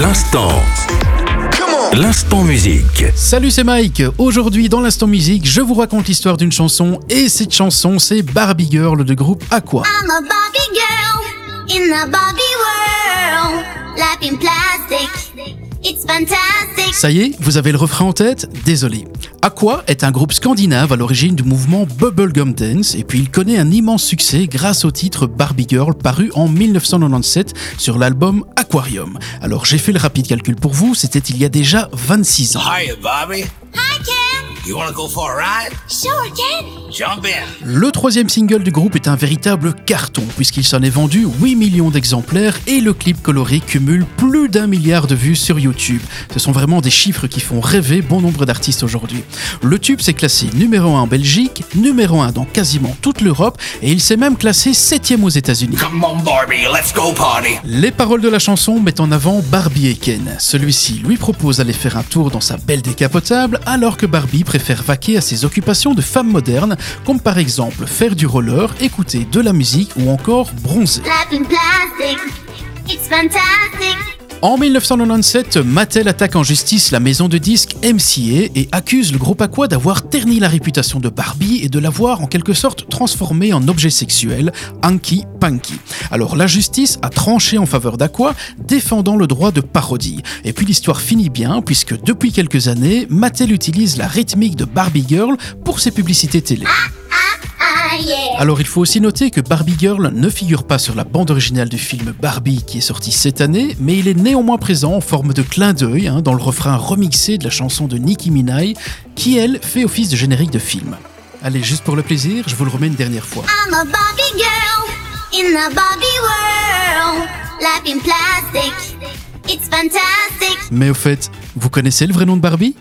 L'instant. L'instant musique. Salut, c'est Mike. Aujourd'hui, dans l'instant musique, je vous raconte l'histoire d'une chanson et cette chanson, c'est Barbie Girl de groupe Aqua. I'm a Barbie girl in the Barbie world. Life in plastic, it's fantastic. Ça y est, vous avez le refrain en tête? Désolé. Aqua est un groupe scandinave à l'origine du mouvement Bubblegum Dance et puis il connaît un immense succès grâce au titre Barbie Girl paru en 1997 sur l'album Aquarium. Alors j'ai fait le rapide calcul pour vous, c'était il y a déjà 26 ans. Hiya, Bobby. Hi, Ken. You want to go for a ride? Sure, Ken. Jump in. Le troisième single du groupe est un véritable carton puisqu'il s'en est vendu 8 millions d'exemplaires et le clip coloré cumule plus d'un milliard de vues sur YouTube. Ce sont vraiment des chiffres qui font rêver bon nombre d'artistes aujourd'hui. Le tube s'est classé numéro 1 en Belgique, numéro 1 dans quasiment toute l'Europe et il s'est même classé 7 aux États-Unis. Come on, Barbie. Let's go party. Les paroles de la chanson mettent en avant Barbie et Ken. Celui-ci lui propose d'aller faire un tour dans sa belle décapotable alors que Barbie préfère vaquer à ses occupations de femme moderne comme par exemple faire du roller, écouter de la musique ou encore bronzer. It's fantastic. En 1997, Mattel attaque en justice la maison de disques MCA et accuse le groupe Aqua d'avoir terni la réputation de Barbie et de l'avoir en quelque sorte transformé en objet sexuel, Hanky Panky. Alors la justice a tranché en faveur d'Aqua, défendant le droit de parodie. Et puis l'histoire finit bien, puisque depuis quelques années, Mattel utilise la rythmique de Barbie Girl pour ses publicités télé. Alors il faut aussi noter que Barbie Girl ne figure pas sur la bande originale du film Barbie qui est sorti cette année, mais il est néanmoins présent en forme de clin d'œil hein, dans le refrain remixé de la chanson de Nicki Minaj, qui elle fait office de générique de film. Allez, juste pour le plaisir, je vous le remets une dernière fois. I'm a Barbie girl in the Barbie world. Life in plastic, it's fantastic. Mais au fait, vous connaissez le vrai nom de Barbie?